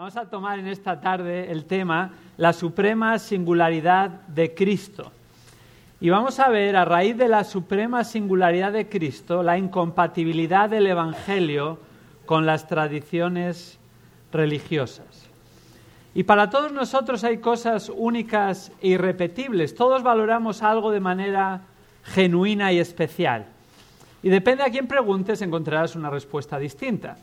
Vamos a tomar en esta tarde el tema la suprema singularidad de Cristo. Y vamos a ver, a raíz de la suprema singularidad de Cristo, la incompatibilidad del Evangelio con las tradiciones religiosas. Y para todos nosotros hay cosas únicas e irrepetibles. Todos valoramos algo de manera genuina y especial. Y depende a quién preguntes, encontrarás una respuesta distinta.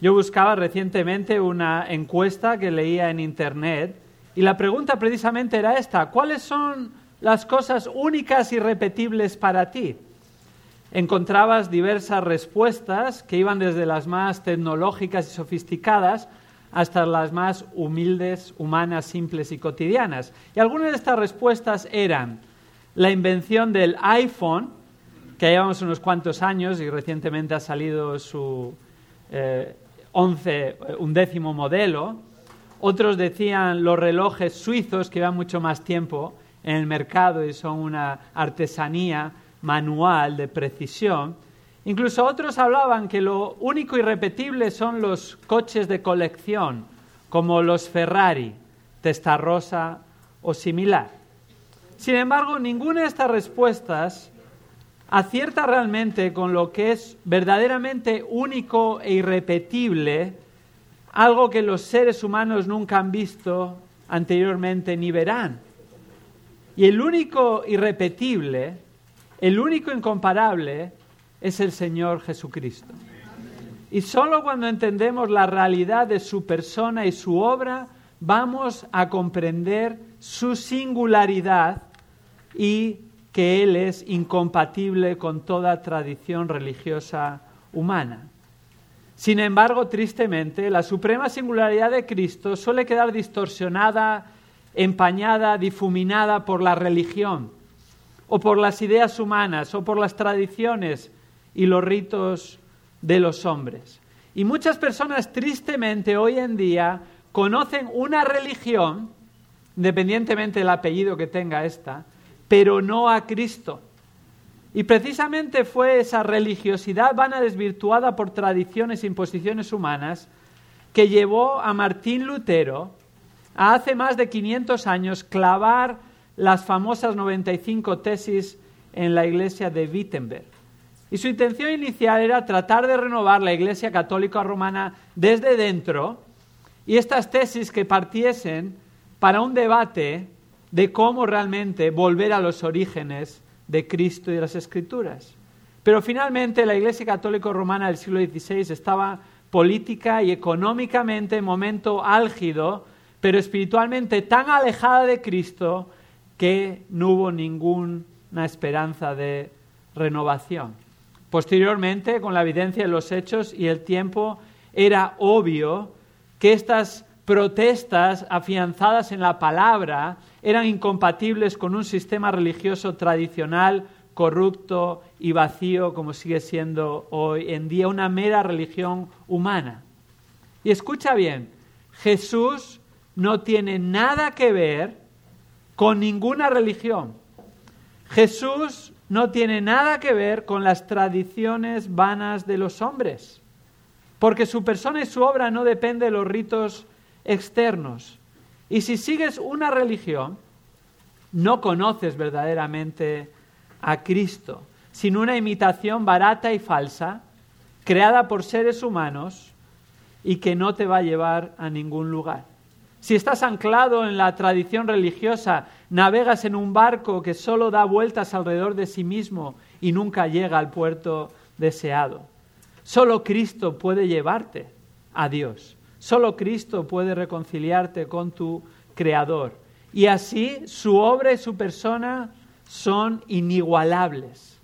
Yo buscaba recientemente una encuesta que leía en Internet y la pregunta precisamente era esta, ¿cuáles son las cosas únicas y repetibles para ti? Encontrabas diversas respuestas que iban desde las más tecnológicas y sofisticadas hasta las más humildes, humanas, simples y cotidianas. Y algunas de estas respuestas eran la invención del iPhone, que llevamos unos cuantos años y recientemente ha salido su eh, 11, eh, un décimo modelo. Otros decían los relojes suizos que llevan mucho más tiempo en el mercado y son una artesanía manual de precisión. Incluso otros hablaban que lo único irrepetible son los coches de colección, como los Ferrari, Testarossa o similar. Sin embargo, ninguna de estas respuestas acierta realmente con lo que es verdaderamente único e irrepetible, algo que los seres humanos nunca han visto anteriormente ni verán. Y el único irrepetible, el único incomparable, es el Señor Jesucristo. Y solo cuando entendemos la realidad de su persona y su obra, vamos a comprender su singularidad y que Él es incompatible con toda tradición religiosa humana. Sin embargo, tristemente, la suprema singularidad de Cristo suele quedar distorsionada, empañada, difuminada por la religión, o por las ideas humanas, o por las tradiciones y los ritos de los hombres. Y muchas personas, tristemente, hoy en día conocen una religión, independientemente del apellido que tenga esta, pero no a Cristo. Y precisamente fue esa religiosidad vana desvirtuada por tradiciones e imposiciones humanas que llevó a Martín Lutero a hace más de 500 años clavar las famosas 95 tesis en la iglesia de Wittenberg. Y su intención inicial era tratar de renovar la iglesia católica romana desde dentro y estas tesis que partiesen para un debate de cómo realmente volver a los orígenes de Cristo y de las Escrituras. Pero finalmente la Iglesia Católica Romana del siglo XVI estaba política y económicamente en momento álgido, pero espiritualmente tan alejada de Cristo que no hubo ninguna esperanza de renovación. Posteriormente, con la evidencia de los hechos y el tiempo, era obvio que estas protestas afianzadas en la palabra eran incompatibles con un sistema religioso tradicional, corrupto y vacío como sigue siendo hoy en día una mera religión humana. Y escucha bien, Jesús no tiene nada que ver con ninguna religión. Jesús no tiene nada que ver con las tradiciones vanas de los hombres, porque su persona y su obra no dependen de los ritos externos. Y si sigues una religión, no conoces verdaderamente a Cristo, sino una imitación barata y falsa, creada por seres humanos y que no te va a llevar a ningún lugar. Si estás anclado en la tradición religiosa, navegas en un barco que solo da vueltas alrededor de sí mismo y nunca llega al puerto deseado. Solo Cristo puede llevarte a Dios. Solo Cristo puede reconciliarte con tu Creador. Y así su obra y su persona son inigualables.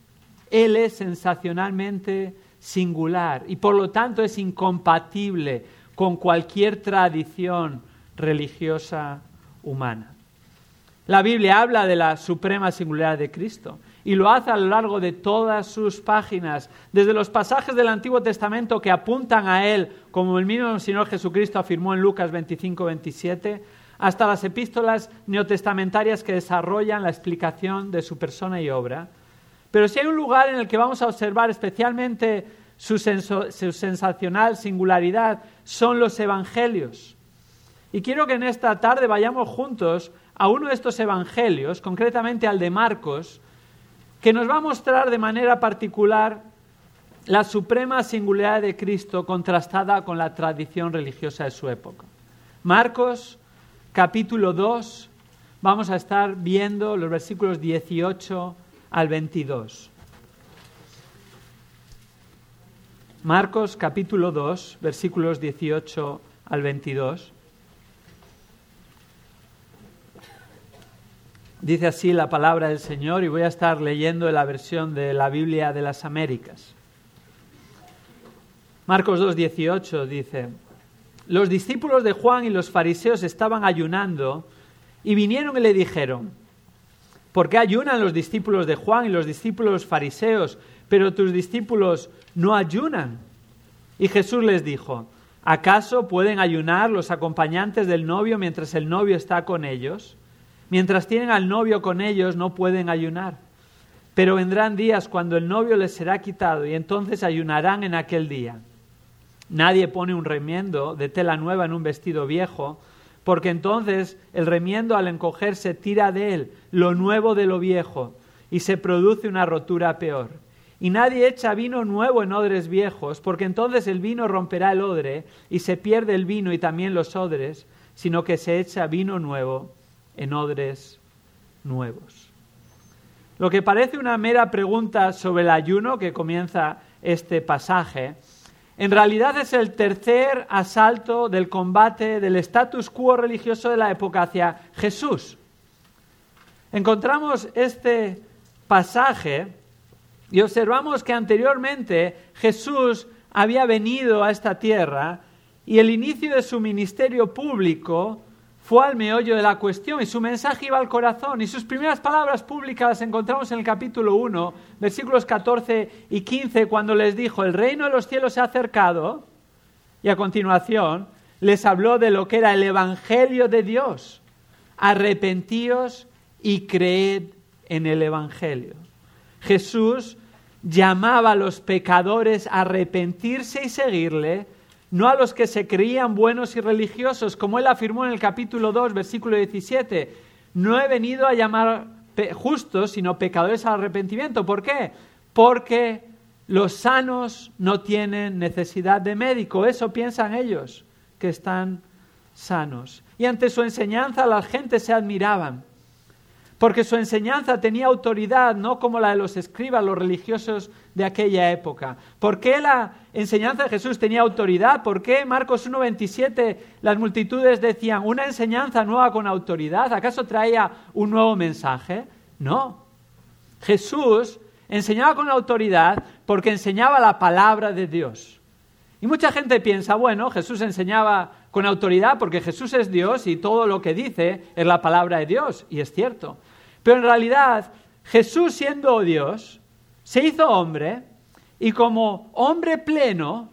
Él es sensacionalmente singular y por lo tanto es incompatible con cualquier tradición religiosa humana. La Biblia habla de la suprema singularidad de Cristo y lo hace a lo largo de todas sus páginas, desde los pasajes del Antiguo Testamento que apuntan a Él, como el mismo Señor Jesucristo afirmó en Lucas 25, 27, hasta las epístolas neotestamentarias que desarrollan la explicación de su persona y obra. Pero si hay un lugar en el que vamos a observar especialmente su, su sensacional singularidad son los evangelios. Y quiero que en esta tarde vayamos juntos a uno de estos evangelios, concretamente al de Marcos, que nos va a mostrar de manera particular la suprema singularidad de Cristo contrastada con la tradición religiosa de su época. Marcos capítulo 2, vamos a estar viendo los versículos 18 al 22. Marcos capítulo 2, versículos 18 al 22. Dice así la palabra del Señor y voy a estar leyendo la versión de la Biblia de las Américas. Marcos 2, 18 dice, los discípulos de Juan y los fariseos estaban ayunando y vinieron y le dijeron, ¿por qué ayunan los discípulos de Juan y los discípulos fariseos, pero tus discípulos no ayunan? Y Jesús les dijo, ¿acaso pueden ayunar los acompañantes del novio mientras el novio está con ellos? Mientras tienen al novio con ellos no pueden ayunar. Pero vendrán días cuando el novio les será quitado y entonces ayunarán en aquel día. Nadie pone un remiendo de tela nueva en un vestido viejo, porque entonces el remiendo al encogerse tira de él lo nuevo de lo viejo y se produce una rotura peor. Y nadie echa vino nuevo en odres viejos, porque entonces el vino romperá el odre y se pierde el vino y también los odres, sino que se echa vino nuevo en odres nuevos. Lo que parece una mera pregunta sobre el ayuno que comienza este pasaje, en realidad es el tercer asalto del combate del status quo religioso de la época hacia Jesús. Encontramos este pasaje y observamos que anteriormente Jesús había venido a esta tierra y el inicio de su ministerio público fue al meollo de la cuestión y su mensaje iba al corazón. Y sus primeras palabras públicas las encontramos en el capítulo 1, versículos 14 y 15, cuando les dijo, el reino de los cielos se ha acercado. Y a continuación les habló de lo que era el Evangelio de Dios. Arrepentíos y creed en el Evangelio. Jesús llamaba a los pecadores a arrepentirse y seguirle no a los que se creían buenos y religiosos, como él afirmó en el capítulo 2, versículo 17. No he venido a llamar justos, sino pecadores al arrepentimiento. ¿Por qué? Porque los sanos no tienen necesidad de médico. Eso piensan ellos, que están sanos. Y ante su enseñanza la gente se admiraban porque su enseñanza tenía autoridad, no como la de los escribas, los religiosos de aquella época. ¿Por qué la enseñanza de Jesús tenía autoridad? ¿Por qué Marcos 1.27 las multitudes decían una enseñanza nueva con autoridad? ¿Acaso traía un nuevo mensaje? No. Jesús enseñaba con autoridad porque enseñaba la palabra de Dios. Y mucha gente piensa, bueno, Jesús enseñaba con autoridad porque Jesús es Dios y todo lo que dice es la palabra de Dios. Y es cierto. Pero en realidad Jesús siendo Dios, se hizo hombre y como hombre pleno,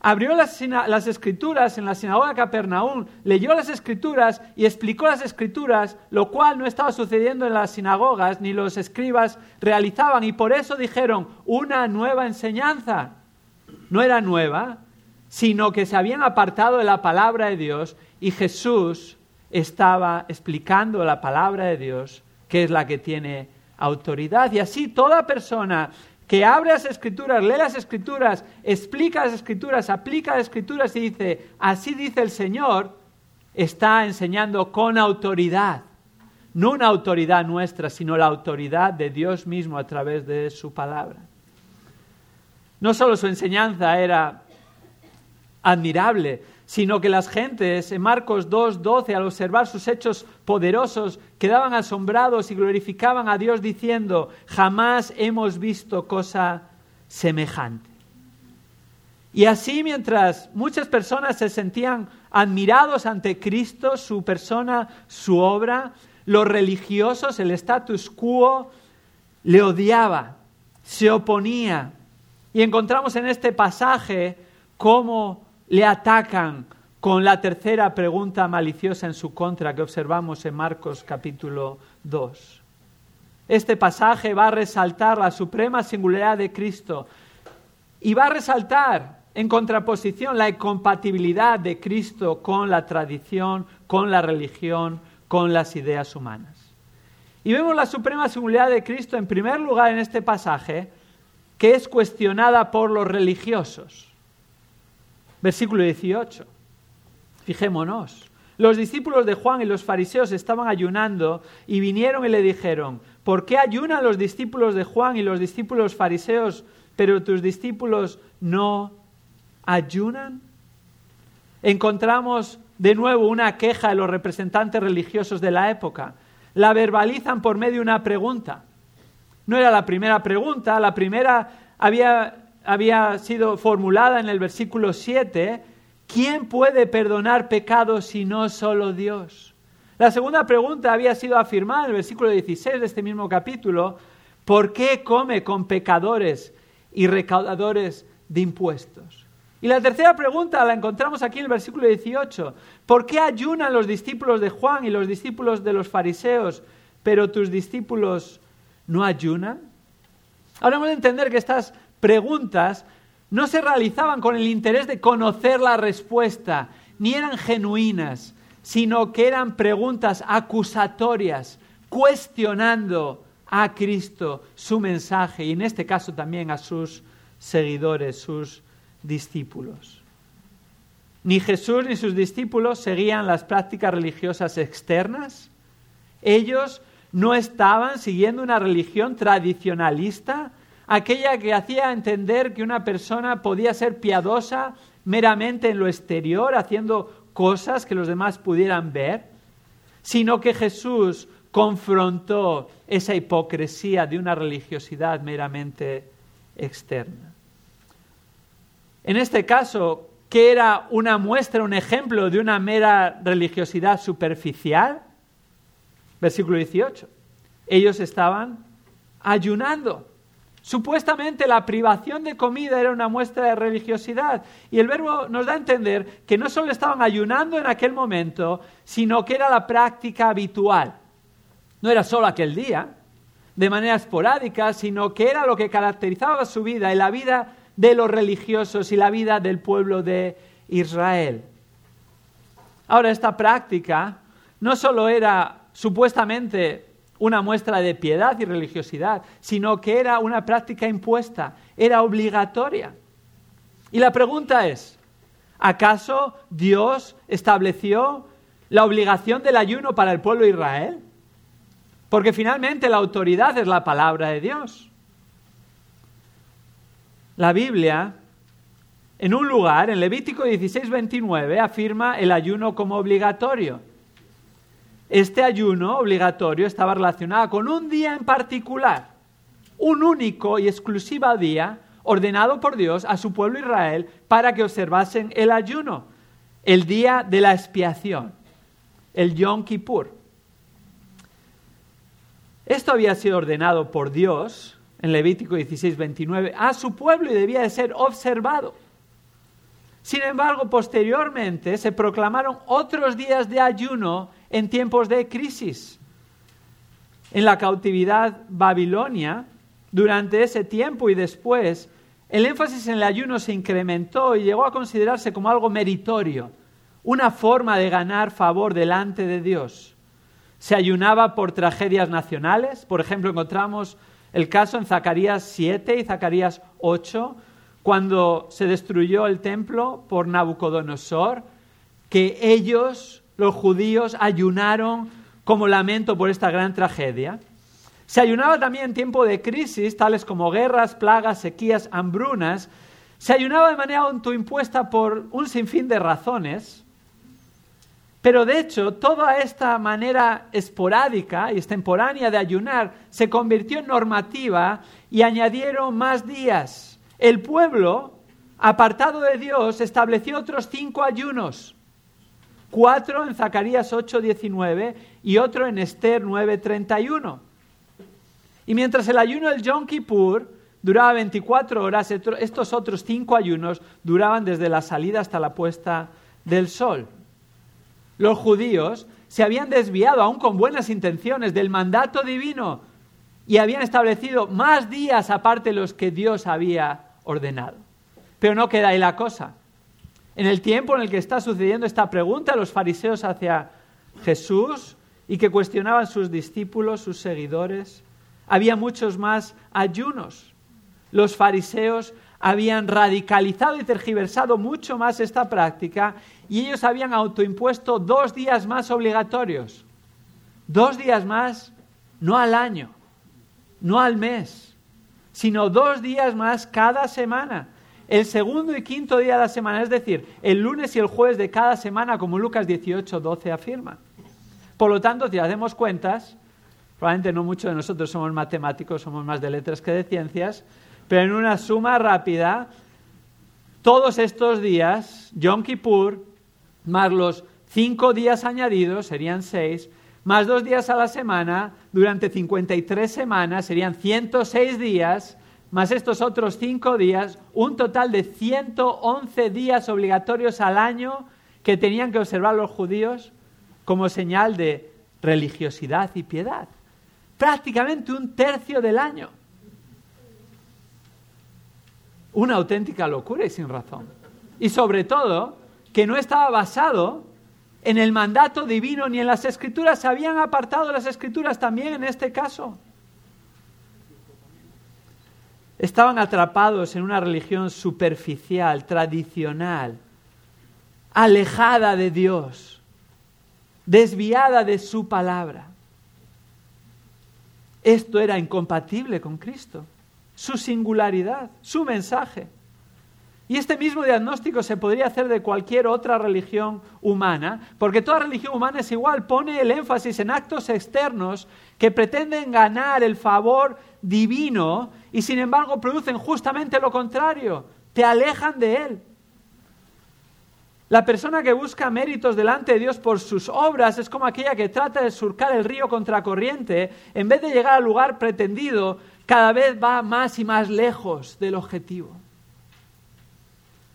abrió las, las, escrituras en la sinagoga de Capernaum, leyó las escrituras y explicó las escrituras, lo cual no estaba sucediendo en las sinagogas, ni los escribas realizaban, y por eso dijeron una nueva enseñanza. No era nueva, sino que se habían apartado de la palabra de Dios y Jesús estaba explicando la palabra de Dios que es la que tiene autoridad. Y así toda persona que abre las escrituras, lee las escrituras, explica las escrituras, aplica las escrituras y dice, así dice el Señor, está enseñando con autoridad. No una autoridad nuestra, sino la autoridad de Dios mismo a través de su palabra. No solo su enseñanza era admirable, sino que las gentes en Marcos 2.12 al observar sus hechos poderosos quedaban asombrados y glorificaban a Dios diciendo, jamás hemos visto cosa semejante. Y así mientras muchas personas se sentían admirados ante Cristo, su persona, su obra, los religiosos, el status quo, le odiaba, se oponía. Y encontramos en este pasaje cómo le atacan con la tercera pregunta maliciosa en su contra que observamos en Marcos capítulo 2. Este pasaje va a resaltar la suprema singularidad de Cristo, y va a resaltar en contraposición la incompatibilidad de Cristo con la tradición, con la religión, con las ideas humanas. Y vemos la suprema singularidad de Cristo en primer lugar en este pasaje, que es cuestionada por los religiosos. Versículo 18. Fijémonos. Los discípulos de Juan y los fariseos estaban ayunando y vinieron y le dijeron, ¿por qué ayunan los discípulos de Juan y los discípulos fariseos, pero tus discípulos no ayunan? Encontramos de nuevo una queja de los representantes religiosos de la época. La verbalizan por medio de una pregunta. No era la primera pregunta, la primera había, había sido formulada en el versículo 7 ¿Quién puede perdonar pecados si no solo Dios? La segunda pregunta había sido afirmada en el versículo 16 de este mismo capítulo. ¿Por qué come con pecadores y recaudadores de impuestos? Y la tercera pregunta la encontramos aquí en el versículo 18. ¿Por qué ayunan los discípulos de Juan y los discípulos de los fariseos, pero tus discípulos no ayunan? Ahora hemos de entender que estas preguntas no se realizaban con el interés de conocer la respuesta, ni eran genuinas, sino que eran preguntas acusatorias, cuestionando a Cristo su mensaje y en este caso también a sus seguidores, sus discípulos. Ni Jesús ni sus discípulos seguían las prácticas religiosas externas. Ellos no estaban siguiendo una religión tradicionalista aquella que hacía entender que una persona podía ser piadosa meramente en lo exterior, haciendo cosas que los demás pudieran ver, sino que Jesús confrontó esa hipocresía de una religiosidad meramente externa. En este caso, ¿qué era una muestra, un ejemplo de una mera religiosidad superficial? Versículo 18. Ellos estaban ayunando. Supuestamente la privación de comida era una muestra de religiosidad y el verbo nos da a entender que no solo estaban ayunando en aquel momento, sino que era la práctica habitual. No era solo aquel día, de manera esporádica, sino que era lo que caracterizaba su vida y la vida de los religiosos y la vida del pueblo de Israel. Ahora, esta práctica no solo era supuestamente una muestra de piedad y religiosidad, sino que era una práctica impuesta, era obligatoria. Y la pregunta es, ¿acaso Dios estableció la obligación del ayuno para el pueblo de Israel? Porque finalmente la autoridad es la palabra de Dios. La Biblia, en un lugar, en Levítico 16, 29, afirma el ayuno como obligatorio. Este ayuno obligatorio estaba relacionado con un día en particular, un único y exclusivo día ordenado por Dios a su pueblo Israel para que observasen el ayuno, el día de la expiación, el Yom Kippur. Esto había sido ordenado por Dios en Levítico 16, 29 a su pueblo y debía de ser observado. Sin embargo, posteriormente se proclamaron otros días de ayuno en tiempos de crisis. En la cautividad babilonia, durante ese tiempo y después, el énfasis en el ayuno se incrementó y llegó a considerarse como algo meritorio, una forma de ganar favor delante de Dios. Se ayunaba por tragedias nacionales, por ejemplo, encontramos el caso en Zacarías 7 y Zacarías 8, cuando se destruyó el templo por Nabucodonosor, que ellos los judíos ayunaron como lamento por esta gran tragedia. Se ayunaba también en tiempo de crisis, tales como guerras, plagas, sequías, hambrunas. Se ayunaba de manera autoimpuesta por un sinfín de razones. Pero de hecho, toda esta manera esporádica y extemporánea de ayunar se convirtió en normativa y añadieron más días. El pueblo, apartado de Dios, estableció otros cinco ayunos cuatro en Zacarías 8:19 y otro en Esther 9:31. Y mientras el ayuno del Yom Kippur duraba 24 horas, estos otros cinco ayunos duraban desde la salida hasta la puesta del sol. Los judíos se habían desviado, aún con buenas intenciones, del mandato divino y habían establecido más días aparte de los que Dios había ordenado. Pero no queda ahí la cosa. En el tiempo en el que está sucediendo esta pregunta, los fariseos hacia Jesús y que cuestionaban sus discípulos, sus seguidores, había muchos más ayunos. Los fariseos habían radicalizado y tergiversado mucho más esta práctica y ellos habían autoimpuesto dos días más obligatorios. Dos días más, no al año, no al mes, sino dos días más cada semana. El segundo y quinto día de la semana, es decir, el lunes y el jueves de cada semana, como Lucas 18, 12 afirma. Por lo tanto, si hacemos cuentas, probablemente no muchos de nosotros somos matemáticos, somos más de letras que de ciencias, pero en una suma rápida, todos estos días, Yom Kippur, más los cinco días añadidos, serían seis, más dos días a la semana, durante 53 semanas, serían 106 días, más estos otros cinco días, un total de 111 días obligatorios al año que tenían que observar los judíos como señal de religiosidad y piedad. Prácticamente un tercio del año. Una auténtica locura y sin razón. Y sobre todo, que no estaba basado en el mandato divino ni en las escrituras. Se habían apartado las escrituras también en este caso. Estaban atrapados en una religión superficial, tradicional, alejada de Dios, desviada de su palabra. Esto era incompatible con Cristo su singularidad, su mensaje. Y este mismo diagnóstico se podría hacer de cualquier otra religión humana, porque toda religión humana es igual, pone el énfasis en actos externos que pretenden ganar el favor divino y sin embargo producen justamente lo contrario, te alejan de Él. La persona que busca méritos delante de Dios por sus obras es como aquella que trata de surcar el río contracorriente en vez de llegar al lugar pretendido cada vez va más y más lejos del objetivo.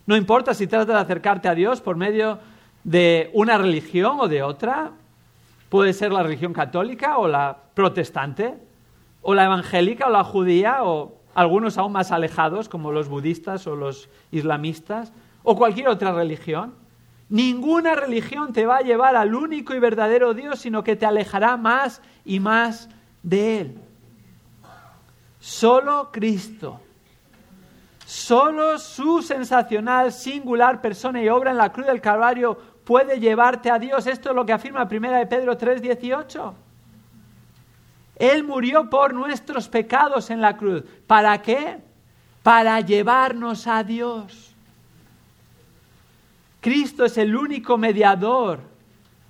No importa si tratas de acercarte a Dios por medio de una religión o de otra, puede ser la religión católica o la protestante, o la evangélica o la judía, o algunos aún más alejados como los budistas o los islamistas, o cualquier otra religión. Ninguna religión te va a llevar al único y verdadero Dios, sino que te alejará más y más de Él. Solo Cristo. Solo su sensacional, singular persona y obra en la cruz del Calvario puede llevarte a Dios. Esto es lo que afirma 1 de Pedro 3:18. Él murió por nuestros pecados en la cruz. ¿Para qué? Para llevarnos a Dios. Cristo es el único mediador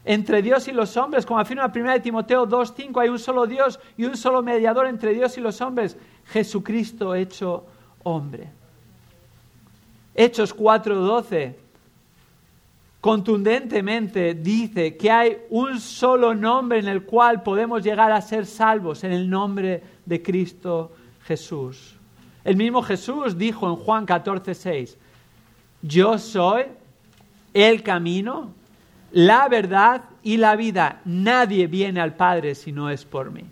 entre Dios y los hombres, como afirma 1 Timoteo 2.5, hay un solo Dios y un solo mediador entre Dios y los hombres, Jesucristo hecho hombre. Hechos 4.12 contundentemente dice que hay un solo nombre en el cual podemos llegar a ser salvos, en el nombre de Cristo Jesús. El mismo Jesús dijo en Juan 14.6, yo soy el camino, la verdad y la vida. Nadie viene al Padre si no es por mí.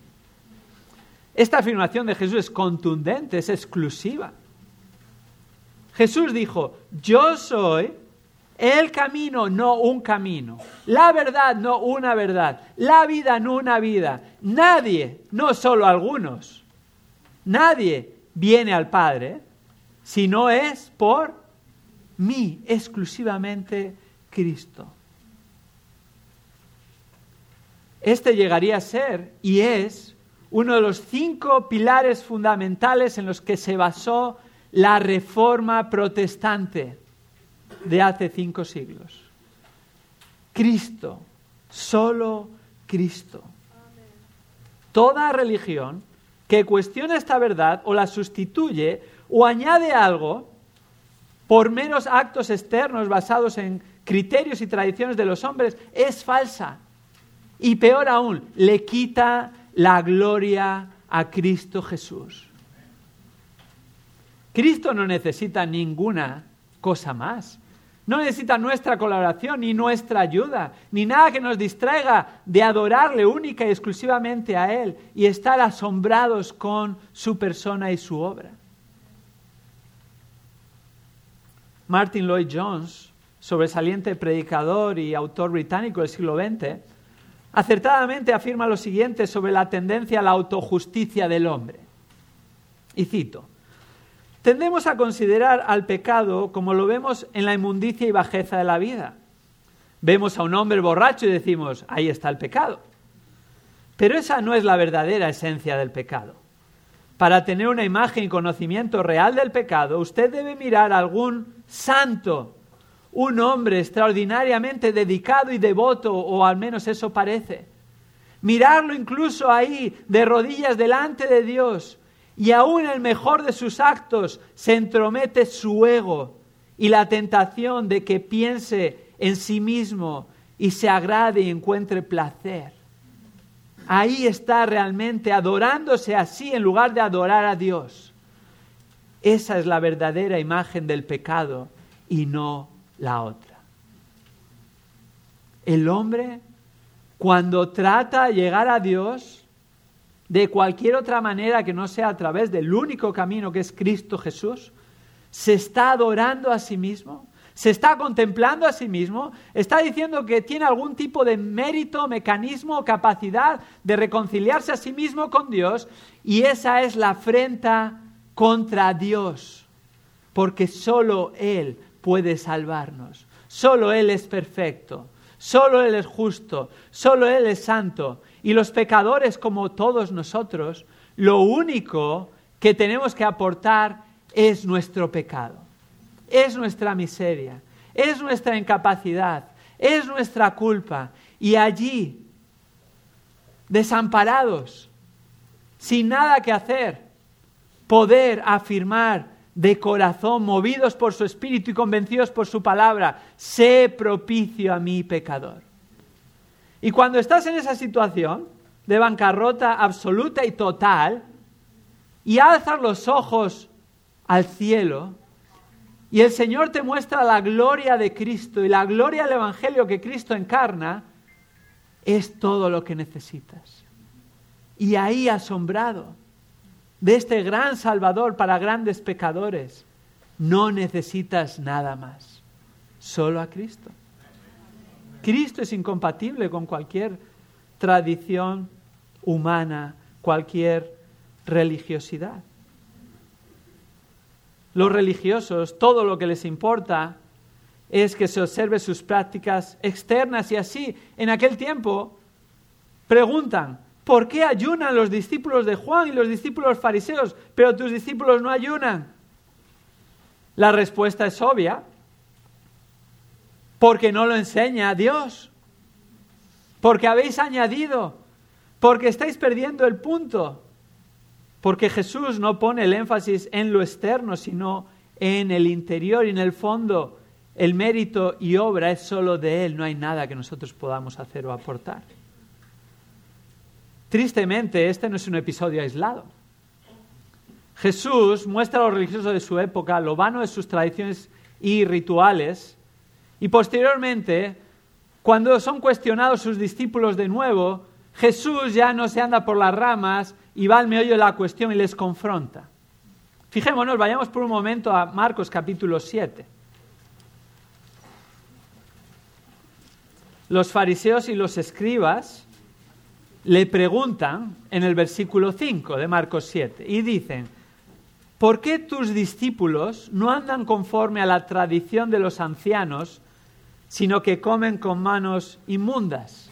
Esta afirmación de Jesús es contundente, es exclusiva. Jesús dijo, yo soy el camino, no un camino. La verdad, no una verdad. La vida, no una vida. Nadie, no solo algunos, nadie viene al Padre si no es por mí, exclusivamente Cristo. Este llegaría a ser y es uno de los cinco pilares fundamentales en los que se basó la reforma protestante de hace cinco siglos. Cristo, solo Cristo. Toda religión que cuestiona esta verdad o la sustituye o añade algo por meros actos externos basados en criterios y tradiciones de los hombres es falsa. Y peor aún, le quita la gloria a Cristo Jesús. Cristo no necesita ninguna cosa más. No necesita nuestra colaboración, ni nuestra ayuda, ni nada que nos distraiga de adorarle única y exclusivamente a Él y estar asombrados con su persona y su obra. Martin Lloyd Jones, sobresaliente predicador y autor británico del siglo XX, acertadamente afirma lo siguiente sobre la tendencia a la autojusticia del hombre. Y cito, tendemos a considerar al pecado como lo vemos en la inmundicia y bajeza de la vida. Vemos a un hombre borracho y decimos, ahí está el pecado. Pero esa no es la verdadera esencia del pecado. Para tener una imagen y conocimiento real del pecado, usted debe mirar a algún santo, un hombre extraordinariamente dedicado y devoto, o al menos eso parece. Mirarlo incluso ahí, de rodillas delante de Dios, y aún el mejor de sus actos se entromete su ego y la tentación de que piense en sí mismo y se agrade y encuentre placer. Ahí está realmente adorándose así en lugar de adorar a Dios. Esa es la verdadera imagen del pecado y no la otra. El hombre, cuando trata de llegar a Dios de cualquier otra manera que no sea a través del único camino que es Cristo Jesús, se está adorando a sí mismo, se está contemplando a sí mismo, está diciendo que tiene algún tipo de mérito, mecanismo, capacidad de reconciliarse a sí mismo con Dios y esa es la afrenta contra Dios, porque solo Él puede salvarnos, solo Él es perfecto, solo Él es justo, solo Él es santo y los pecadores como todos nosotros, lo único que tenemos que aportar es nuestro pecado es nuestra miseria, es nuestra incapacidad, es nuestra culpa. Y allí, desamparados, sin nada que hacer, poder afirmar de corazón, movidos por su espíritu y convencidos por su palabra, sé propicio a mi pecador. Y cuando estás en esa situación de bancarrota absoluta y total, y alzas los ojos al cielo, y el Señor te muestra la gloria de Cristo y la gloria del Evangelio que Cristo encarna, es todo lo que necesitas. Y ahí asombrado de este gran Salvador para grandes pecadores, no necesitas nada más, solo a Cristo. Cristo es incompatible con cualquier tradición humana, cualquier religiosidad. Los religiosos, todo lo que les importa es que se observe sus prácticas externas y así, en aquel tiempo, preguntan, ¿por qué ayunan los discípulos de Juan y los discípulos fariseos, pero tus discípulos no ayunan? La respuesta es obvia, porque no lo enseña Dios, porque habéis añadido, porque estáis perdiendo el punto. Porque Jesús no pone el énfasis en lo externo, sino en el interior y en el fondo. El mérito y obra es solo de Él, no hay nada que nosotros podamos hacer o aportar. Tristemente, este no es un episodio aislado. Jesús muestra a los religiosos de su época lo vano de sus tradiciones y rituales, y posteriormente, cuando son cuestionados sus discípulos de nuevo, Jesús ya no se anda por las ramas y va al meollo de la cuestión y les confronta. Fijémonos, vayamos por un momento a Marcos capítulo 7. Los fariseos y los escribas le preguntan en el versículo 5 de Marcos 7 y dicen, ¿por qué tus discípulos no andan conforme a la tradición de los ancianos, sino que comen con manos inmundas?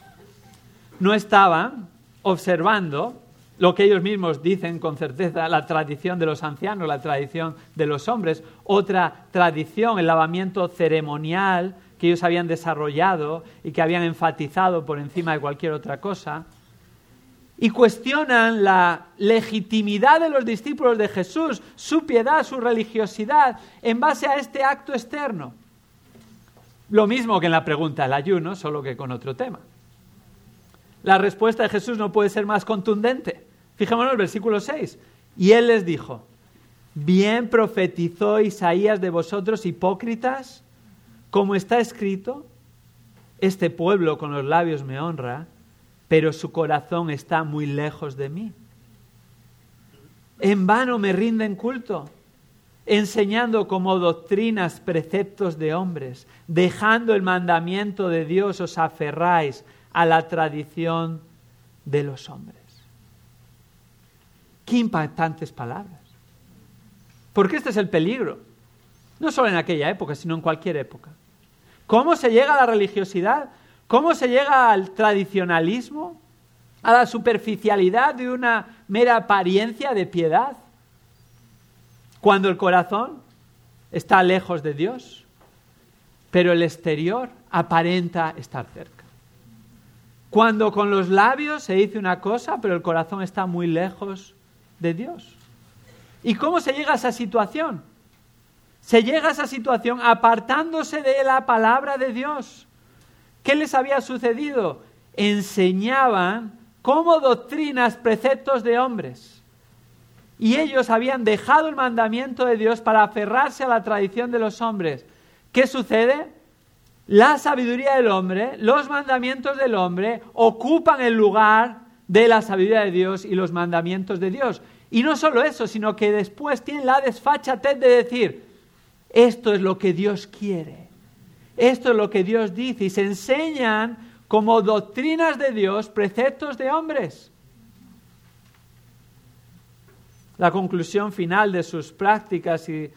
No estaban observando lo que ellos mismos dicen con certeza, la tradición de los ancianos, la tradición de los hombres, otra tradición, el lavamiento ceremonial que ellos habían desarrollado y que habían enfatizado por encima de cualquier otra cosa, y cuestionan la legitimidad de los discípulos de Jesús, su piedad, su religiosidad, en base a este acto externo. Lo mismo que en la pregunta del ayuno, solo que con otro tema. La respuesta de Jesús no puede ser más contundente. Fijémonos en el versículo 6. Y él les dijo, bien profetizó Isaías de vosotros hipócritas, como está escrito, este pueblo con los labios me honra, pero su corazón está muy lejos de mí. En vano me rinden culto. Enseñando como doctrinas preceptos de hombres, dejando el mandamiento de Dios os aferráis a la tradición de los hombres. Qué impactantes palabras. Porque este es el peligro, no solo en aquella época, sino en cualquier época. ¿Cómo se llega a la religiosidad? ¿Cómo se llega al tradicionalismo? ¿A la superficialidad de una mera apariencia de piedad? Cuando el corazón está lejos de Dios, pero el exterior aparenta estar cerca. Cuando con los labios se dice una cosa, pero el corazón está muy lejos de Dios. ¿Y cómo se llega a esa situación? Se llega a esa situación apartándose de la palabra de Dios. ¿Qué les había sucedido? Enseñaban como doctrinas preceptos de hombres y ellos habían dejado el mandamiento de Dios para aferrarse a la tradición de los hombres. ¿Qué sucede? La sabiduría del hombre, los mandamientos del hombre ocupan el lugar de la sabiduría de Dios y los mandamientos de Dios. Y no solo eso, sino que después tienen la desfachatez de decir, esto es lo que Dios quiere, esto es lo que Dios dice, y se enseñan como doctrinas de Dios preceptos de hombres. La conclusión final de sus prácticas y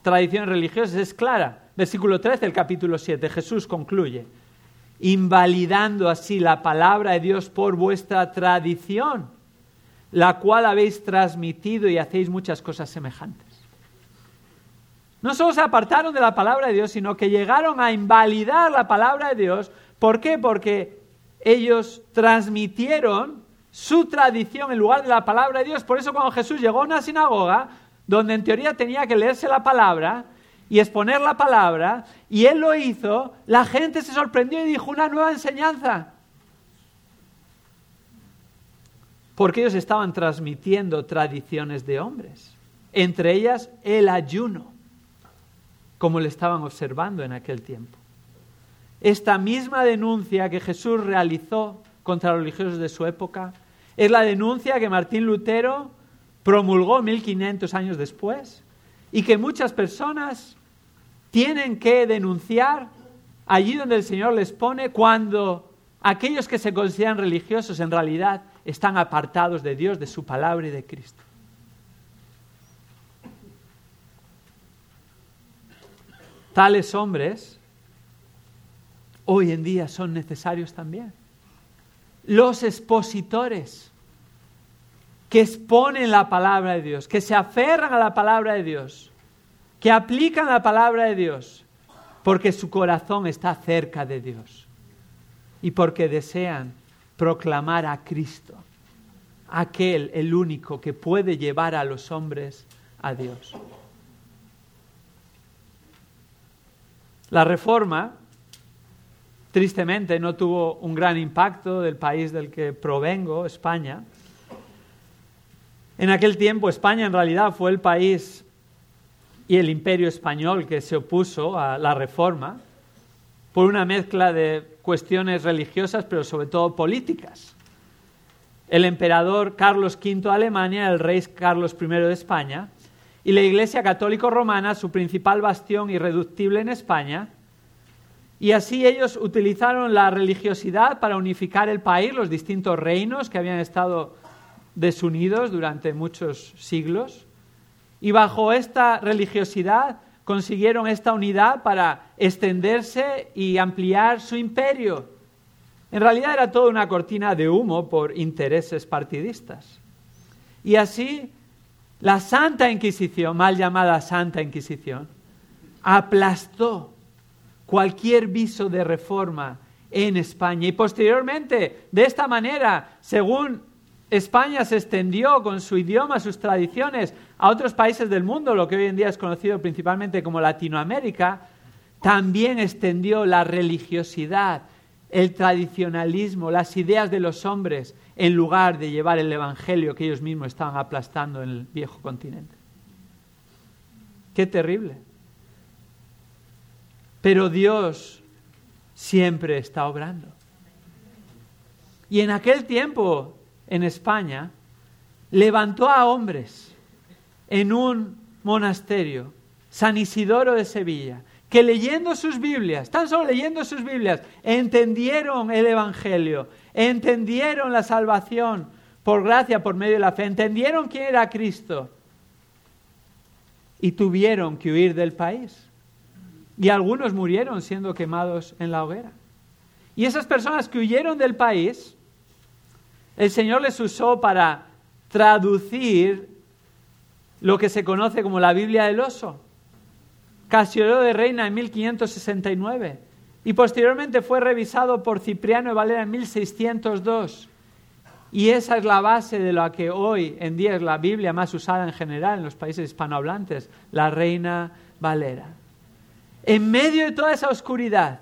tradiciones religiosas es clara. Versículo 13 del capítulo 7, Jesús concluye, invalidando así la palabra de Dios por vuestra tradición, la cual habéis transmitido y hacéis muchas cosas semejantes. No solo se apartaron de la palabra de Dios, sino que llegaron a invalidar la palabra de Dios. ¿Por qué? Porque ellos transmitieron su tradición en lugar de la palabra de Dios. Por eso cuando Jesús llegó a una sinagoga, donde en teoría tenía que leerse la palabra y exponer la palabra, y él lo hizo, la gente se sorprendió y dijo una nueva enseñanza. Porque ellos estaban transmitiendo tradiciones de hombres, entre ellas el ayuno, como le estaban observando en aquel tiempo. Esta misma denuncia que Jesús realizó contra los religiosos de su época es la denuncia que Martín Lutero promulgó 1500 años después y que muchas personas tienen que denunciar allí donde el Señor les pone cuando aquellos que se consideran religiosos en realidad están apartados de Dios, de su palabra y de Cristo. Tales hombres hoy en día son necesarios también los expositores que exponen la palabra de Dios, que se aferran a la palabra de Dios, que aplican la palabra de Dios, porque su corazón está cerca de Dios y porque desean proclamar a Cristo, aquel, el único que puede llevar a los hombres a Dios. La reforma tristemente no tuvo un gran impacto del país del que provengo, España. En aquel tiempo España en realidad fue el país y el imperio español que se opuso a la reforma por una mezcla de cuestiones religiosas, pero sobre todo políticas. El emperador Carlos V de Alemania, el rey Carlos I de España, y la Iglesia Católica Romana, su principal bastión irreductible en España, y así ellos utilizaron la religiosidad para unificar el país, los distintos reinos que habían estado desunidos durante muchos siglos. Y bajo esta religiosidad consiguieron esta unidad para extenderse y ampliar su imperio. En realidad era toda una cortina de humo por intereses partidistas. Y así la Santa Inquisición, mal llamada Santa Inquisición, aplastó cualquier viso de reforma en España. Y posteriormente, de esta manera, según España se extendió con su idioma, sus tradiciones a otros países del mundo, lo que hoy en día es conocido principalmente como Latinoamérica, también extendió la religiosidad, el tradicionalismo, las ideas de los hombres, en lugar de llevar el Evangelio que ellos mismos estaban aplastando en el viejo continente. Qué terrible. Pero Dios siempre está obrando. Y en aquel tiempo, en España, levantó a hombres en un monasterio, San Isidoro de Sevilla, que leyendo sus Biblias, tan solo leyendo sus Biblias, entendieron el Evangelio, entendieron la salvación por gracia, por medio de la fe, entendieron quién era Cristo y tuvieron que huir del país. Y algunos murieron siendo quemados en la hoguera. Y esas personas que huyeron del país, el Señor les usó para traducir lo que se conoce como la Biblia del oso. Casiodoro de Reina en 1569 y posteriormente fue revisado por Cipriano de Valera en 1602. Y esa es la base de lo que hoy en día es la Biblia más usada en general en los países hispanohablantes, la Reina Valera. En medio de toda esa oscuridad,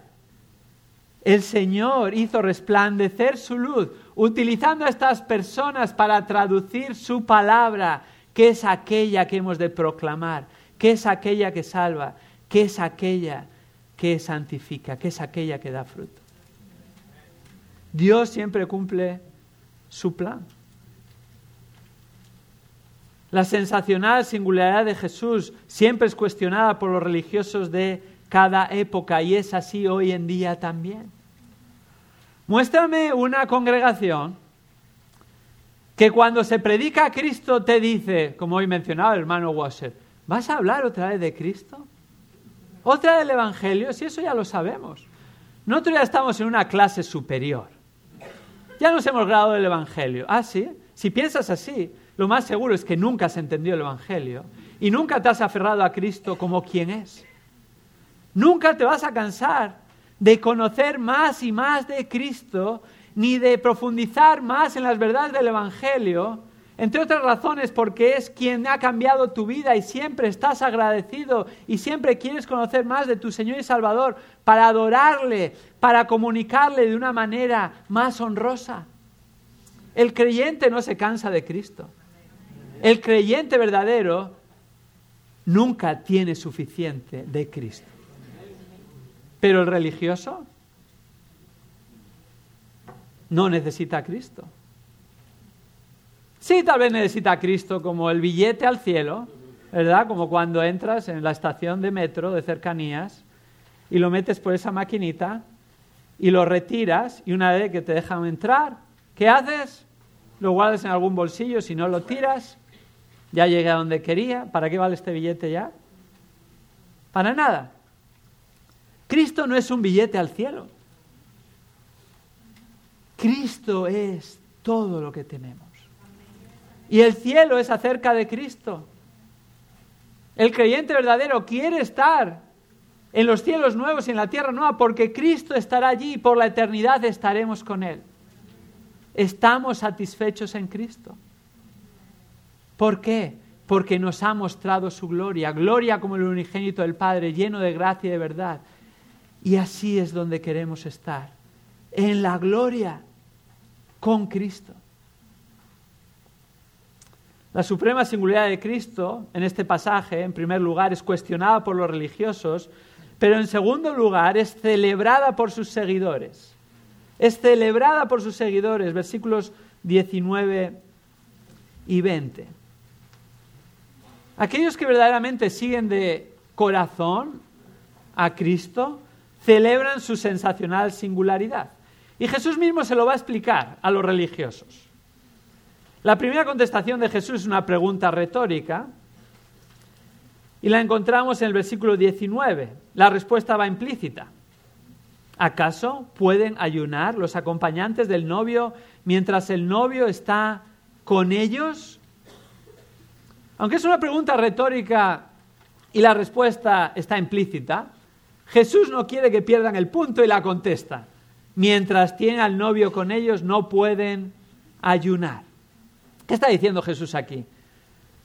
el Señor hizo resplandecer su luz, utilizando a estas personas para traducir su palabra, que es aquella que hemos de proclamar, que es aquella que salva, que es aquella que santifica, que es aquella que da fruto. Dios siempre cumple su plan. La sensacional singularidad de Jesús siempre es cuestionada por los religiosos de cada época y es así hoy en día también. Muéstrame una congregación que cuando se predica a Cristo te dice, como hoy mencionaba el hermano Wasser, ¿vas a hablar otra vez de Cristo? ¿Otra del Evangelio? Si eso ya lo sabemos. Nosotros ya estamos en una clase superior. Ya nos hemos graduado del Evangelio. Ah, sí. Si piensas así, lo más seguro es que nunca has entendido el Evangelio y nunca te has aferrado a Cristo como quien es. Nunca te vas a cansar de conocer más y más de Cristo, ni de profundizar más en las verdades del Evangelio, entre otras razones porque es quien ha cambiado tu vida y siempre estás agradecido y siempre quieres conocer más de tu Señor y Salvador para adorarle, para comunicarle de una manera más honrosa. El creyente no se cansa de Cristo. El creyente verdadero nunca tiene suficiente de Cristo. Pero el religioso no necesita Cristo. Sí, tal vez necesita Cristo como el billete al cielo, ¿verdad? Como cuando entras en la estación de metro de cercanías y lo metes por esa maquinita y lo retiras y una vez que te dejan entrar, ¿qué haces? Lo guardas en algún bolsillo, si no lo tiras, ya llegué a donde quería, ¿para qué vale este billete ya? Para nada. Cristo no es un billete al cielo. Cristo es todo lo que tenemos. Y el cielo es acerca de Cristo. El creyente verdadero quiere estar en los cielos nuevos y en la tierra nueva porque Cristo estará allí y por la eternidad estaremos con Él. Estamos satisfechos en Cristo. ¿Por qué? Porque nos ha mostrado su gloria, gloria como el unigénito del Padre, lleno de gracia y de verdad. Y así es donde queremos estar, en la gloria con Cristo. La suprema singularidad de Cristo en este pasaje, en primer lugar, es cuestionada por los religiosos, pero en segundo lugar es celebrada por sus seguidores. Es celebrada por sus seguidores, versículos 19 y 20. Aquellos que verdaderamente siguen de corazón a Cristo celebran su sensacional singularidad. Y Jesús mismo se lo va a explicar a los religiosos. La primera contestación de Jesús es una pregunta retórica y la encontramos en el versículo 19. La respuesta va implícita. ¿Acaso pueden ayunar los acompañantes del novio mientras el novio está con ellos? Aunque es una pregunta retórica y la respuesta está implícita, Jesús no quiere que pierdan el punto y la contesta. Mientras tienen al novio con ellos no pueden ayunar. ¿Qué está diciendo Jesús aquí?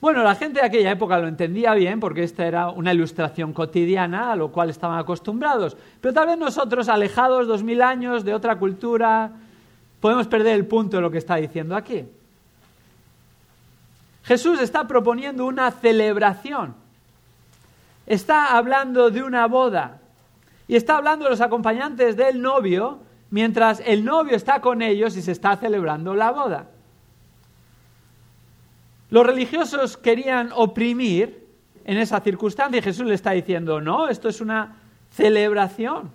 Bueno, la gente de aquella época lo entendía bien porque esta era una ilustración cotidiana a lo cual estaban acostumbrados. Pero tal vez nosotros, alejados dos mil años de otra cultura, podemos perder el punto de lo que está diciendo aquí. Jesús está proponiendo una celebración. Está hablando de una boda. Y está hablando de los acompañantes del novio mientras el novio está con ellos y se está celebrando la boda. Los religiosos querían oprimir en esa circunstancia y Jesús le está diciendo, no, esto es una celebración.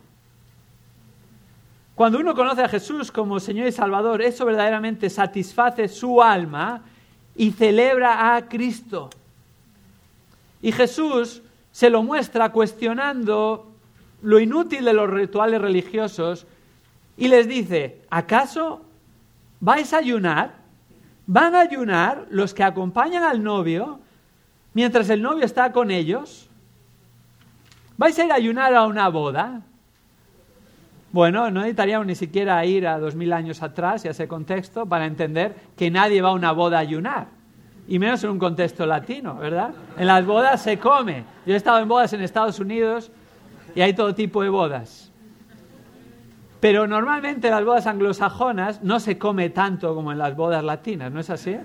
Cuando uno conoce a Jesús como Señor y Salvador, eso verdaderamente satisface su alma y celebra a Cristo. Y Jesús se lo muestra cuestionando lo inútil de los rituales religiosos y les dice, ¿acaso vais a ayunar? ¿Van a ayunar los que acompañan al novio mientras el novio está con ellos? ¿Vais a ir a ayunar a una boda? Bueno, no necesitaríamos ni siquiera ir a dos mil años atrás y a ese contexto para entender que nadie va a una boda a ayunar. Y menos en un contexto latino, ¿verdad? En las bodas se come. Yo he estado en bodas en Estados Unidos y hay todo tipo de bodas. Pero normalmente en las bodas anglosajonas no se come tanto como en las bodas latinas, ¿no es así?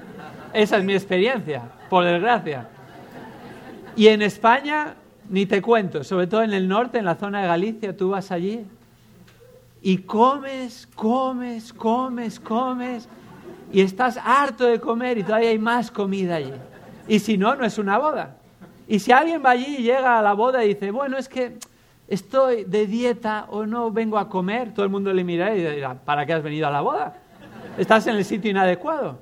Esa es mi experiencia, por desgracia. Y en España, ni te cuento, sobre todo en el norte, en la zona de Galicia, tú vas allí y comes, comes, comes, comes, y estás harto de comer y todavía hay más comida allí. Y si no, no es una boda. Y si alguien va allí y llega a la boda y dice, bueno, es que estoy de dieta o no vengo a comer, todo el mundo le mira y dirá, ¿para qué has venido a la boda? Estás en el sitio inadecuado.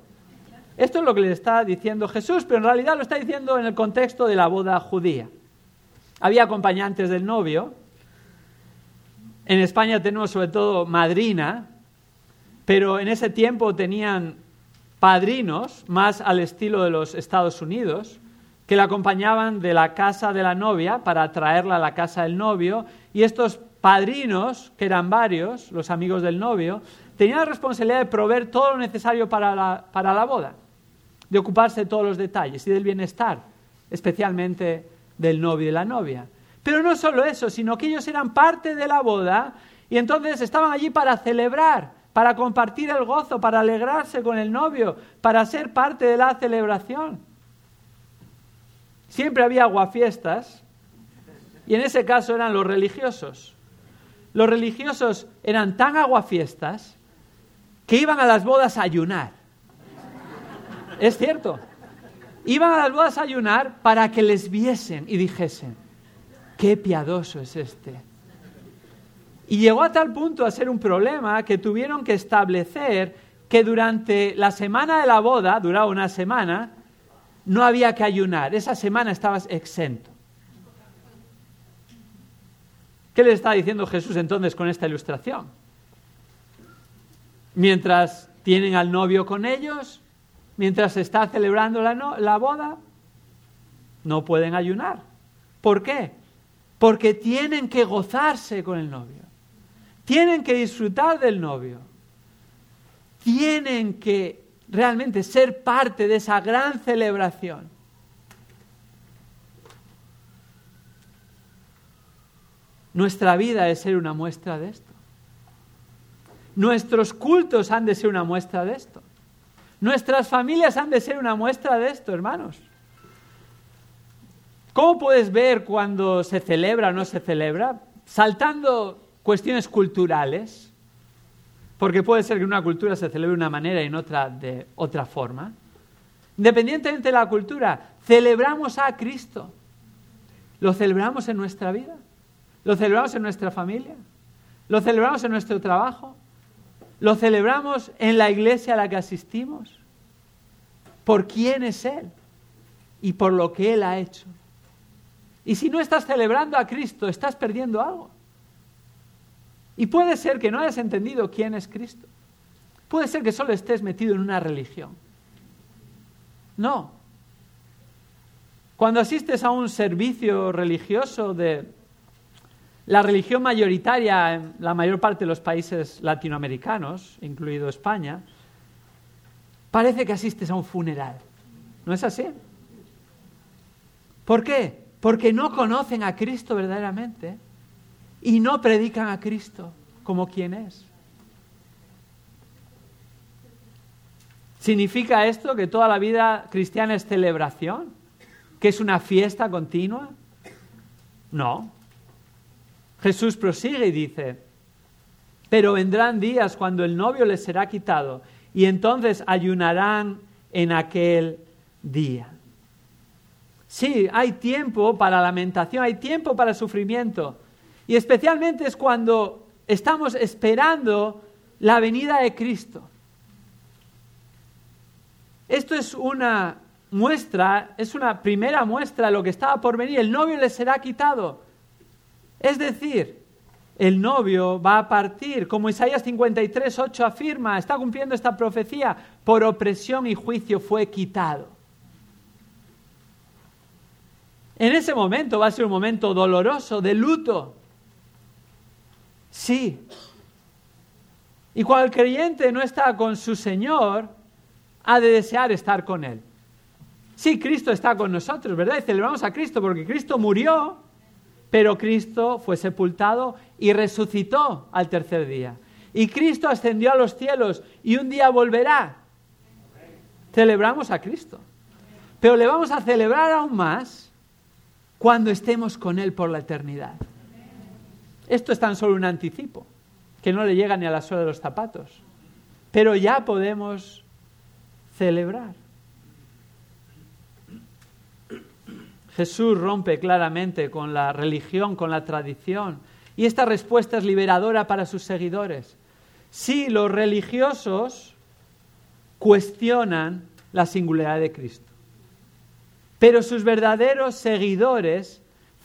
Esto es lo que le está diciendo Jesús, pero en realidad lo está diciendo en el contexto de la boda judía. Había acompañantes del novio. En España tenemos sobre todo madrina, pero en ese tiempo tenían padrinos, más al estilo de los Estados Unidos, que la acompañaban de la casa de la novia para traerla a la casa del novio, y estos padrinos, que eran varios, los amigos del novio, tenían la responsabilidad de proveer todo lo necesario para la, para la boda de ocuparse de todos los detalles y del bienestar, especialmente del novio y la novia. Pero no solo eso, sino que ellos eran parte de la boda y entonces estaban allí para celebrar, para compartir el gozo, para alegrarse con el novio, para ser parte de la celebración. Siempre había aguafiestas y en ese caso eran los religiosos. Los religiosos eran tan aguafiestas que iban a las bodas a ayunar. Es cierto. Iban a las bodas a ayunar para que les viesen y dijesen, qué piadoso es este. Y llegó a tal punto a ser un problema que tuvieron que establecer que durante la semana de la boda, duraba una semana, no había que ayunar. Esa semana estabas exento. ¿Qué le está diciendo Jesús entonces con esta ilustración? Mientras tienen al novio con ellos, mientras se está celebrando la, boda, no pueden ayunar. ¿Por qué? Porque tienen que gozarse con el novio. Tienen que disfrutar del novio. Tienen que realmente ser parte de esa gran celebración. Nuestra vida es ser una muestra de esto. Nuestros cultos han de ser una muestra de esto. Nuestras familias han de ser una muestra de esto, hermanos. ¿Cómo puedes ver cuando se celebra o no se celebra? Saltando cuestiones culturales, porque puede ser que una cultura se celebre de una manera y en otra de otra forma. Independientemente de la cultura, celebramos a Cristo. Lo celebramos en nuestra vida, lo celebramos en nuestra familia, lo celebramos en nuestro trabajo, lo celebramos en la iglesia a la que asistimos. Por quién es Él y por lo que Él ha hecho. Y si no estás celebrando a Cristo, estás perdiendo algo. Y puede ser que no hayas entendido quién es Cristo. Puede ser que solo estés metido en una religión. No. Cuando asistes a un servicio religioso de la religión mayoritaria en la mayor parte de los países latinoamericanos, incluido España, parece que asistes a un funeral. ¿No es así? ¿Por qué? Porque no conocen a Cristo verdaderamente y no predican a Cristo como quien es. ¿Significa esto que toda la vida cristiana es celebración? ¿Que es una fiesta continua? No. Jesús prosigue y dice, pero vendrán días cuando el novio les será quitado y entonces ayunarán en aquel día. Sí, hay tiempo para lamentación, hay tiempo para sufrimiento. Y especialmente es cuando estamos esperando la venida de Cristo. Esto es una muestra, es una primera muestra de lo que estaba por venir. El novio le será quitado. Es decir, el novio va a partir, como Isaías 53, 8 afirma, está cumpliendo esta profecía, por opresión y juicio fue quitado. En ese momento va a ser un momento doloroso, de luto. Sí. Y cuando el creyente no está con su Señor, ha de desear estar con Él. Sí, Cristo está con nosotros, ¿verdad? Y celebramos a Cristo porque Cristo murió, pero Cristo fue sepultado y resucitó al tercer día. Y Cristo ascendió a los cielos y un día volverá. Celebramos a Cristo. Pero le vamos a celebrar aún más cuando estemos con Él por la eternidad. Esto es tan solo un anticipo, que no le llega ni a la suela de los zapatos. Pero ya podemos celebrar. Jesús rompe claramente con la religión, con la tradición, y esta respuesta es liberadora para sus seguidores. Sí, los religiosos cuestionan la singularidad de Cristo. Pero sus verdaderos seguidores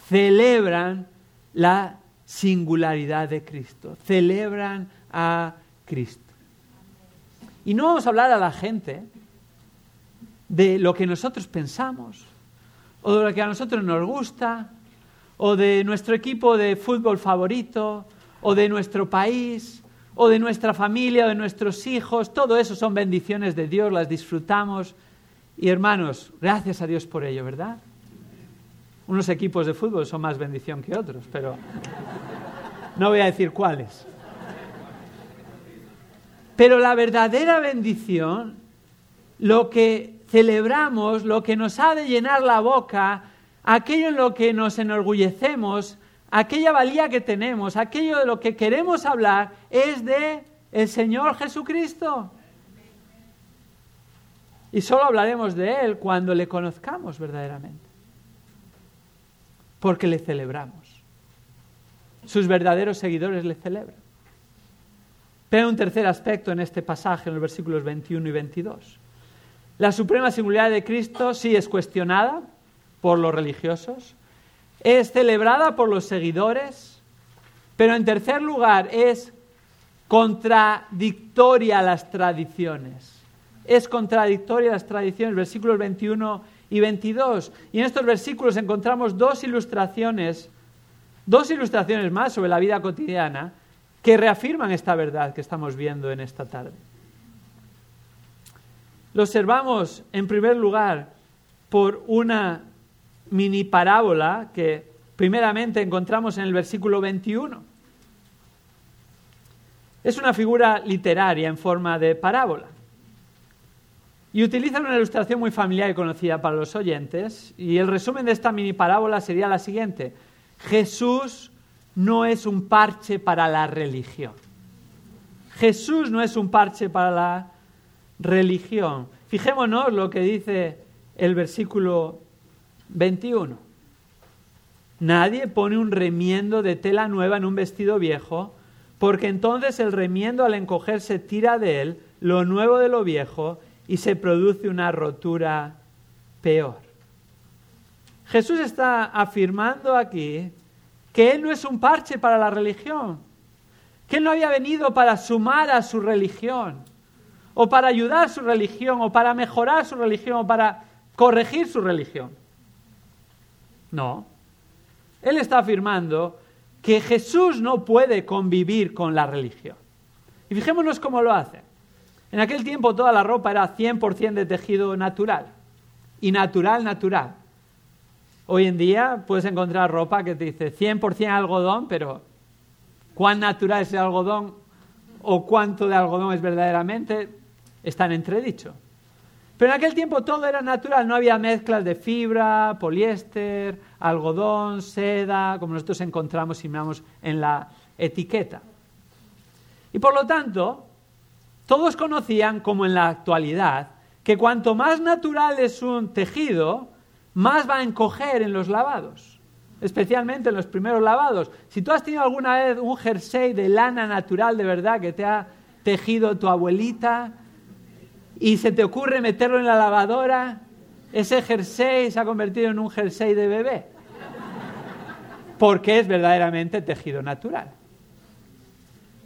celebran la singularidad de Cristo, celebran a Cristo. Y no vamos a hablar a la gente de lo que nosotros pensamos, o de lo que a nosotros nos gusta, o de nuestro equipo de fútbol favorito, o de nuestro país, o de nuestra familia, o de nuestros hijos. Todo eso son bendiciones de Dios, las disfrutamos y hermanos, gracias a Dios por ello, ¿verdad? Unos equipos de fútbol son más bendición que otros, pero no voy a decir cuáles. Pero la verdadera bendición, lo que celebramos, lo que nos ha de llenar la boca, aquello en lo que nos enorgullecemos, aquella valía que tenemos, aquello de lo que queremos hablar, es de el Señor Jesucristo. Y solo hablaremos de Él cuando le conozcamos verdaderamente. Porque le celebramos. Sus verdaderos seguidores le celebran. Pero un tercer aspecto en este pasaje, en los versículos 21 y 22. La suprema singularidad de Cristo sí es cuestionada por los religiosos, es celebrada por los seguidores, pero en tercer lugar es contradictoria a las tradiciones es contradictoria a las tradiciones, versículos 21 y 22. Y en estos versículos encontramos dos ilustraciones, dos ilustraciones más sobre la vida cotidiana que reafirman esta verdad que estamos viendo en esta tarde. Lo observamos, en primer lugar, por una mini parábola que primeramente encontramos en el versículo 21. Es una figura literaria en forma de parábola. Y utilizan una ilustración muy familiar y conocida para los oyentes. Y el resumen de esta mini parábola sería la siguiente. Jesús no es un parche para la religión. Jesús no es un parche para la religión. Fijémonos lo que dice el versículo 21. Nadie pone un remiendo de tela nueva en un vestido viejo, porque entonces el remiendo al encogerse tira de él lo nuevo de lo viejo y se produce una rotura peor. Jesús está afirmando aquí que Él no es un parche para la religión, que Él no había venido para sumar a su religión, o para ayudar a su religión, o para mejorar su religión, o para corregir su religión. No. Él está afirmando que Jesús no puede convivir con la religión. Y fijémonos cómo lo hace. En aquel tiempo toda la ropa era 100% de tejido natural. Y natural, natural. Hoy en día puedes encontrar ropa que te dice 100% algodón, pero cuán natural es el algodón o cuánto de algodón es verdaderamente está en entredicho. Pero en aquel tiempo todo era natural, no había mezclas de fibra, poliéster, algodón, seda, como nosotros encontramos y miramos en la etiqueta. Y por lo tanto, todos conocían, como en la actualidad, que cuanto más natural es un tejido, más va a encoger en los lavados, especialmente en los primeros lavados. Si tú has tenido alguna vez un jersey de lana natural de verdad que te ha tejido tu abuelita y se te ocurre meterlo en la lavadora, ese jersey se ha convertido en un jersey de bebé, porque es verdaderamente tejido natural.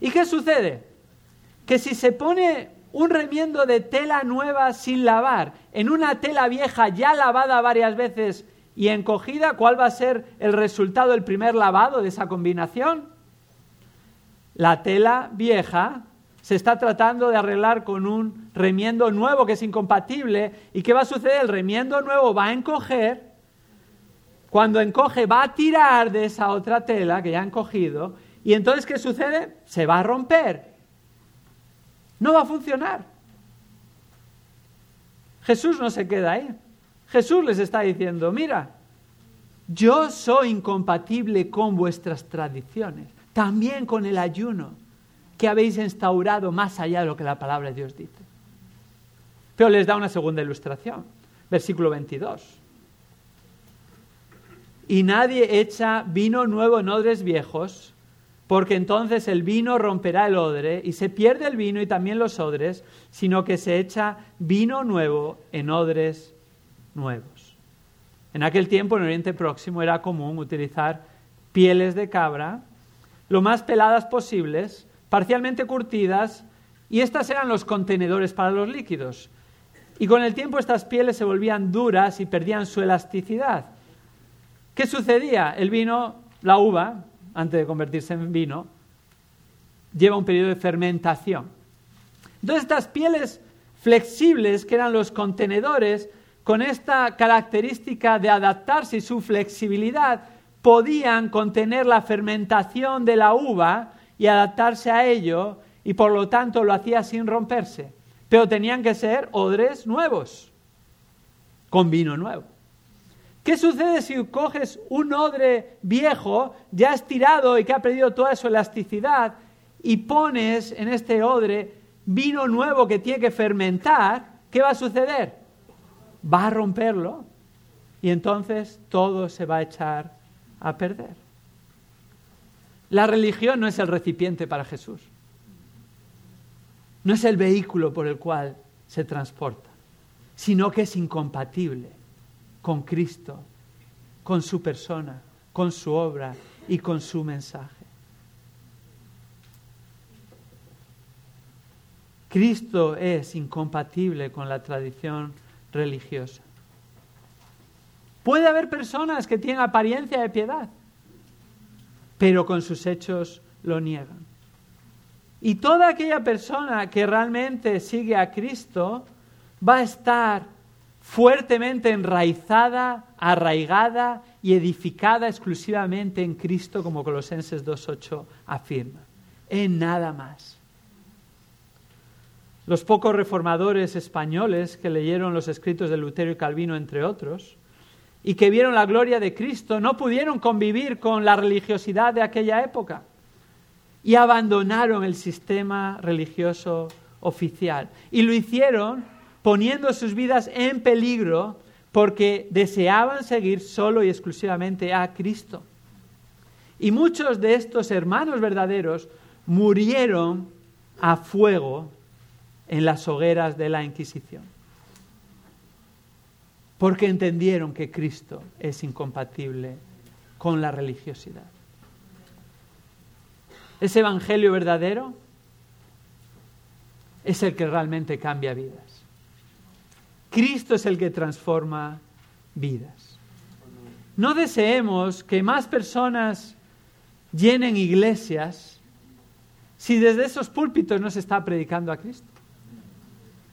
¿Y qué sucede? Que si se pone un remiendo de tela nueva sin lavar en una tela vieja ya lavada varias veces y encogida, ¿cuál va a ser el resultado del primer lavado de esa combinación? La tela vieja se está tratando de arreglar con un remiendo nuevo que es incompatible. ¿Y qué va a suceder? El remiendo nuevo va a encoger. Cuando encoge va a tirar de esa otra tela que ya ha encogido. Y entonces, ¿qué sucede? Se va a romper. No va a funcionar. Jesús no se queda ahí. Jesús les está diciendo, mira, yo soy incompatible con vuestras tradiciones, también con el ayuno que habéis instaurado más allá de lo que la palabra de Dios dice. Pero les da una segunda ilustración, versículo 22. Y nadie echa vino nuevo en odres viejos, porque entonces el vino romperá el odre y se pierde el vino y también los odres, sino que se echa vino nuevo en odres nuevos. En aquel tiempo en Oriente Próximo era común utilizar pieles de cabra lo más peladas posibles parcialmente curtidas, y estas eran los contenedores para los líquidos. Y con el tiempo estas pieles se volvían duras y perdían su elasticidad. ¿Qué sucedía? El vino, la uva, antes de convertirse en vino, lleva un periodo de fermentación. Entonces estas pieles flexibles, que eran los contenedores, con esta característica de adaptarse y su flexibilidad, podían contener la fermentación de la uva y adaptarse a ello y por lo tanto lo hacía sin romperse. Pero tenían que ser odres nuevos, con vino nuevo. ¿Qué sucede si coges un odre viejo, ya estirado y que ha perdido toda su elasticidad, y pones en este odre vino nuevo que tiene que fermentar? ¿Qué va a suceder? Va a romperlo y entonces todo se va a echar a perder. La religión no es el recipiente para Jesús. No es el vehículo por el cual se transporta, sino que es incompatible con Cristo, con su persona, con su obra y con su mensaje. Cristo es incompatible con la tradición religiosa. Puede haber personas que tienen apariencia de piedad, pero con sus hechos lo niegan. Y toda aquella persona que realmente sigue a Cristo va a estar fuertemente enraizada, arraigada y edificada exclusivamente en Cristo, como Colosenses 2.8 afirma. En nada más. Los pocos reformadores españoles que leyeron los escritos de Lutero y Calvino, entre otros, y que vieron la gloria de Cristo no pudieron convivir con la religiosidad de aquella época y abandonaron el sistema religioso oficial. Y lo hicieron poniendo sus vidas en peligro porque deseaban seguir solo y exclusivamente a Cristo. Y muchos de estos hermanos verdaderos murieron a fuego en las hogueras de la Inquisición porque entendieron que Cristo es incompatible con la religiosidad. Ese Evangelio verdadero es el que realmente cambia vidas. Cristo es el que transforma vidas. No deseemos que más personas llenen iglesias si desde esos púlpitos no se está predicando a Cristo.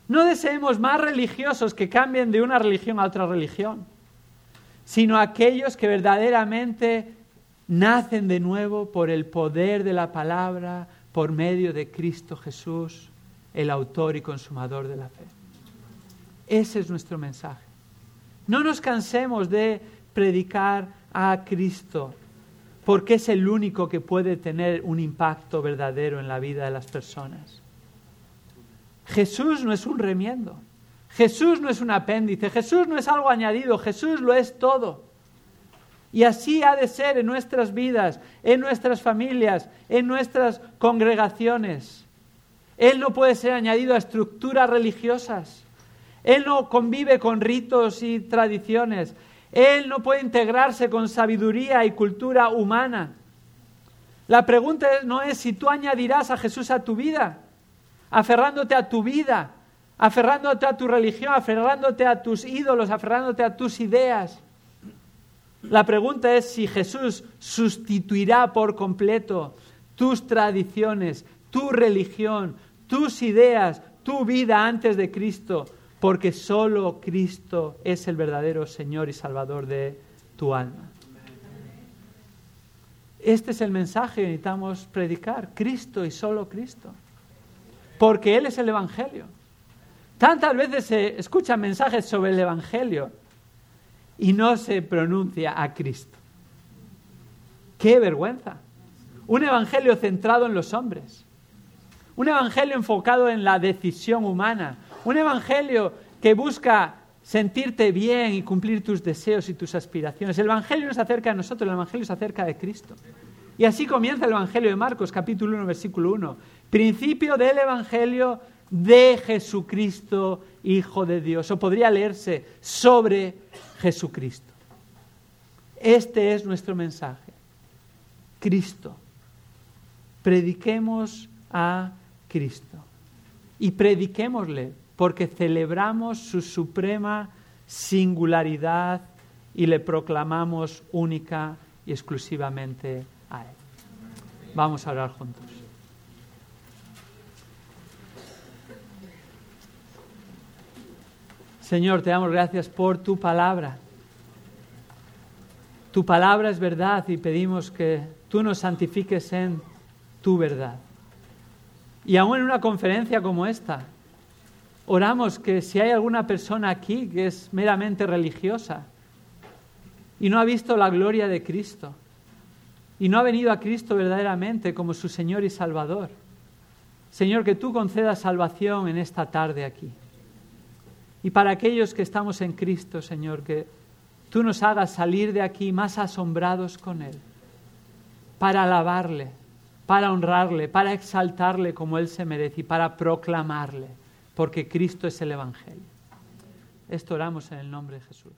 No deseemos más religiosos que cambien de una religión a otra religión, sino aquellos que verdaderamente nacen de nuevo por el poder de la palabra, por medio de Cristo Jesús, el autor y consumador de la fe. Ese es nuestro mensaje. No nos cansemos de predicar a Cristo, porque es el único que puede tener un impacto verdadero en la vida de las personas. Jesús no es un remiendo. Jesús no es un apéndice, Jesús no es algo añadido, Jesús lo es todo. Y así ha de ser en nuestras vidas, en nuestras familias, en nuestras congregaciones. Él no puede ser añadido a estructuras religiosas. Él no convive con ritos y tradiciones. Él no puede integrarse con sabiduría y cultura humana. La pregunta no es si tú añadirás a Jesús a tu vida, aferrándote a tu vida, aferrándote a tu religión, aferrándote a tus ídolos, aferrándote a tus ideas. La pregunta es si Jesús sustituirá por completo tus tradiciones, tu religión, tus ideas, tu vida antes de Cristo, porque solo Cristo es el verdadero Señor y Salvador de tu alma. Este es el mensaje que necesitamos predicar, Cristo y solo Cristo, porque Él es el Evangelio. Tantas veces se escuchan mensajes sobre el Evangelio y no se pronuncia a Cristo. ¡Qué vergüenza! Un Evangelio centrado en los hombres. Un Evangelio enfocado en la decisión humana. Un Evangelio que busca sentirte bien y cumplir tus deseos y tus aspiraciones. El Evangelio no se acerca a nosotros, el Evangelio se acerca de Cristo. Y así comienza el Evangelio de Marcos, capítulo 1, versículo 1. Principio del Evangelio de Jesucristo, Hijo de Dios. O podría leerse sobre Jesucristo. Este es nuestro mensaje. Cristo. Prediquemos a Cristo. Y prediquémosle porque celebramos su suprema singularidad y le proclamamos única y exclusivamente a Él. Vamos a orar juntos. Señor, te damos gracias por tu palabra. Tu palabra es verdad y pedimos que tú nos santifiques en tu verdad. Y aún en una conferencia como esta, oramos que si hay alguna persona aquí que es meramente religiosa y no ha visto la gloria de Cristo y no ha venido a Cristo verdaderamente como su Señor y Salvador, Señor, que tú concedas salvación en esta tarde aquí. Y para aquellos que estamos en Cristo, Señor, que tú nos hagas salir de aquí más asombrados con Él, para alabarle, para honrarle, para exaltarle como Él se merece y para proclamarle, porque Cristo es el Evangelio. Esto oramos en el nombre de Jesús.